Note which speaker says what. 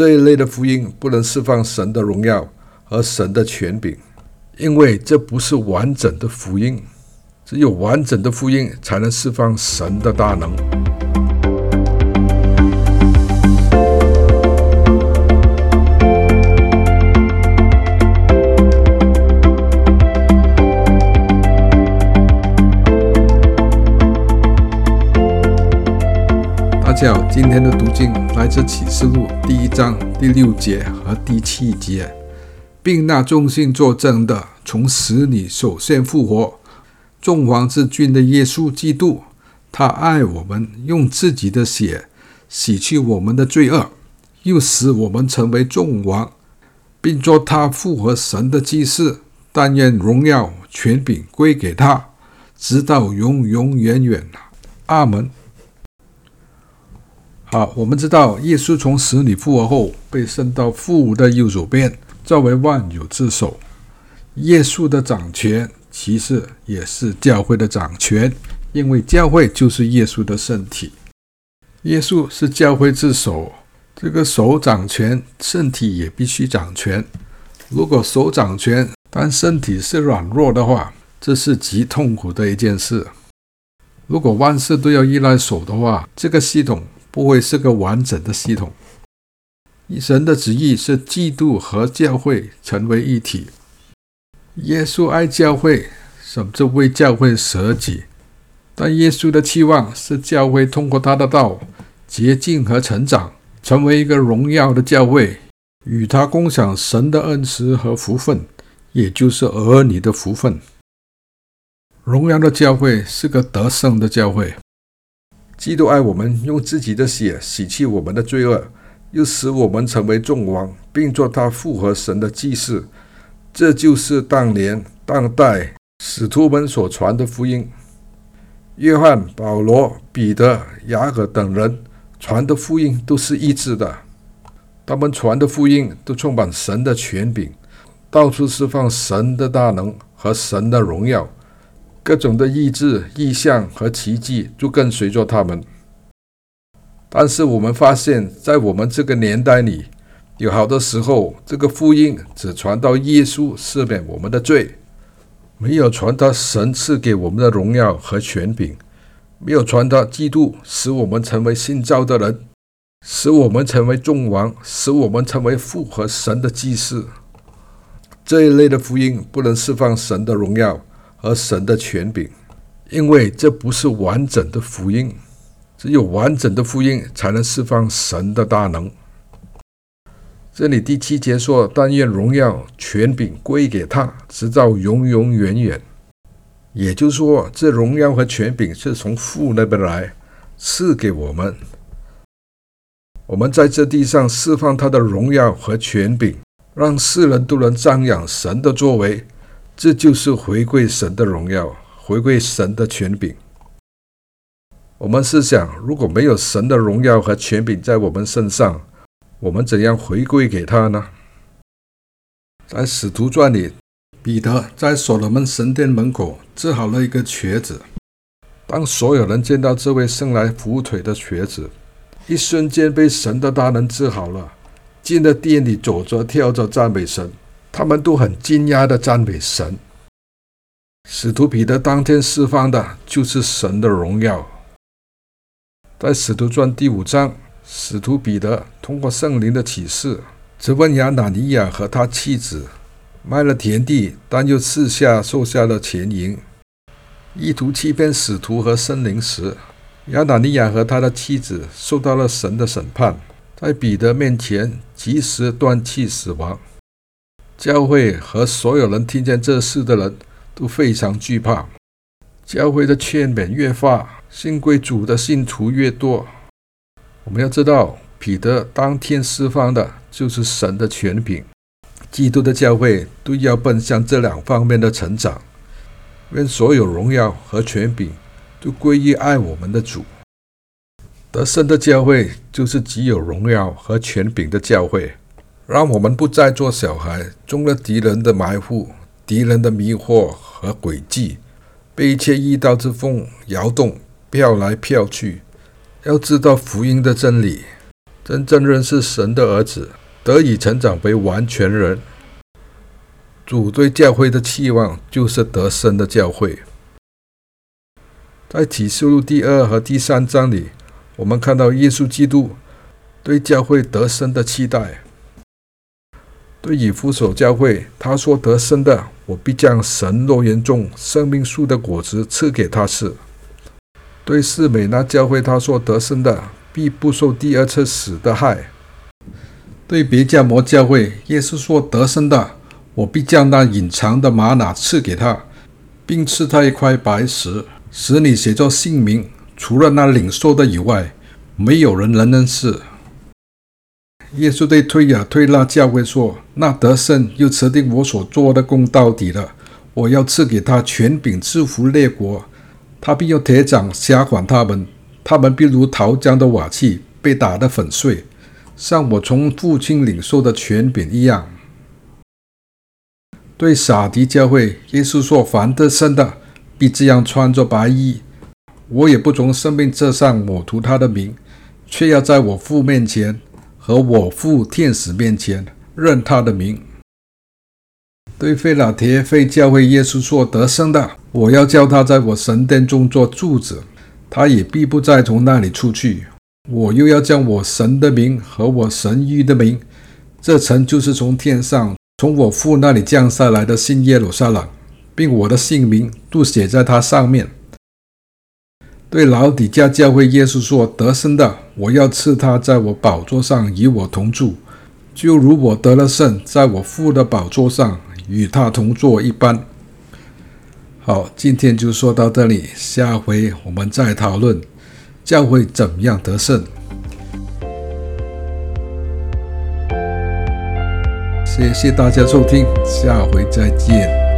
Speaker 1: 这一类的福音不能释放神的荣耀和神的权柄，因为这不是完整的福音。只有完整的福音才能释放神的大能。大家好，今天的读经来自启示录第一章第六节和第七节，并那众信作证的，从死里首先复活，众王之君的耶稣基督，他爱我们，用自己的血洗去我们的罪恶，又使我们成为众王，并作他复活神的祭司。但愿荣耀权柄归给他，直到永永远远。阿门。好，我们知道耶稣从死里复活后，被升到父的右手边，作为万有之首。耶稣的掌权其实也是教会的掌权，因为教会就是耶稣的身体。耶稣是教会之首，这个手掌权，身体也必须掌权。如果手掌权，但身体是软弱的话，这是极痛苦的一件事。如果万事都要依赖手的话，这个系统。不会是个完整的系统。神的旨意是基督和教会成为一体。耶稣爱教会，甚至为教会舍己。但耶稣的期望是教会通过他的道洁净和成长，成为一个荣耀的教会，与他共享神的恩赐和福分，也就是儿女的福分。荣耀的教会是个得胜的教会。基督爱我们，用自己的血洗去我们的罪恶，又使我们成为众王，并做他复活神的祭司。这就是当年当代使徒们所传的福音。约翰、保罗、彼得、雅各等人传的福音都是一致的，他们传的福音都充满神的权柄，到处释放神的大能和神的荣耀。各种的意志、意象和奇迹就跟随着他们。但是我们发现，在我们这个年代里，有好多时候，这个福音只传到耶稣赦免我们的罪，没有传到神赐给我们的荣耀和权柄，没有传到基督使我们成为新造的人，使我们成为众王，使我们成为复合神的祭司。这一类的福音不能释放神的荣耀。和神的权柄，因为这不是完整的福音，只有完整的福音才能释放神的大能。这里第七节说：“但愿荣耀权柄归给他，直到永永远远。”也就是说，这荣耀和权柄是从父那边来赐给我们。我们在这地上释放他的荣耀和权柄，让世人都能瞻仰神的作为。这就是回归神的荣耀，回归神的权柄。我们试想，如果没有神的荣耀和权柄在我们身上，我们怎样回归给他呢？在使徒传里，彼得在所罗门神殿门口治好了一个瘸子。当所有人见到这位生来扶腿的瘸子，一瞬间被神的大能治好了，进了殿里走着跳着赞美神。他们都很惊讶的赞美神。使徒彼得当天释放的就是神的荣耀。在使徒传第五章，使徒彼得通过圣灵的启示，质问亚拿尼亚和他妻子卖了田地，但又私下收下了钱银，意图欺骗使徒和圣灵时，亚拿尼亚和他的妻子受到了神的审判，在彼得面前及时断气死亡。教会和所有人听见这事的人都非常惧怕。教会的劝勉越发，信归主的信徒越多。我们要知道，彼得当天释放的就是神的权柄。基督的教会都要奔向这两方面的成长。愿所有荣耀和权柄都归于爱我们的主。得胜的教会就是极有荣耀和权柄的教会。让我们不再做小孩，中了敌人的埋伏、敌人的迷惑和诡计，被一切异道之风摇动、飘来飘去。要知道福音的真理，真正认识神的儿子，得以成长为完全人。主对教会的期望就是得生的教会。在启示录第二和第三章里，我们看到耶稣基督对教会得生的期待。对以弗所教会，他说：“得生的，我必将神诺言中生命树的果子赐给他吃。”对士美那教会，他说：“得生的，必不受第二次死的害。”对别迦摩教会，耶稣说：“得生的，我必将那隐藏的玛哪赐给他，并赐他一块白石，使你写作姓名，除了那领受的以外，没有人能认识。”耶稣对推雅推拉教会说：“那得胜又持定我所做的工到底了，我要赐给他权柄制服列国，他必用铁掌辖管他们，他们必如陶浆的瓦器，被打得粉碎，像我从父亲领受的权柄一样。”对撒狄教会，耶稣说：“凡得胜的，必这样穿着白衣，我也不从生命册上抹除他的名，却要在我父面前。”和我父天使面前认他的名。对费拉铁非教会，耶稣说：“得胜的，我要叫他在我神殿中做柱子，他也必不再从那里出去。我又要将我神的名和我神諭的名，这城就是从天上从我父那里降下来的新耶路撒冷，并我的姓名都写在它上面。”对老底嘉教会，耶稣说：“得胜的，我要赐他在我宝座上与我同住，就如我得了胜，在我父的宝座上与他同坐一般。”好，今天就说到这里，下回我们再讨论教会怎样得胜。谢谢大家收听，下回再见。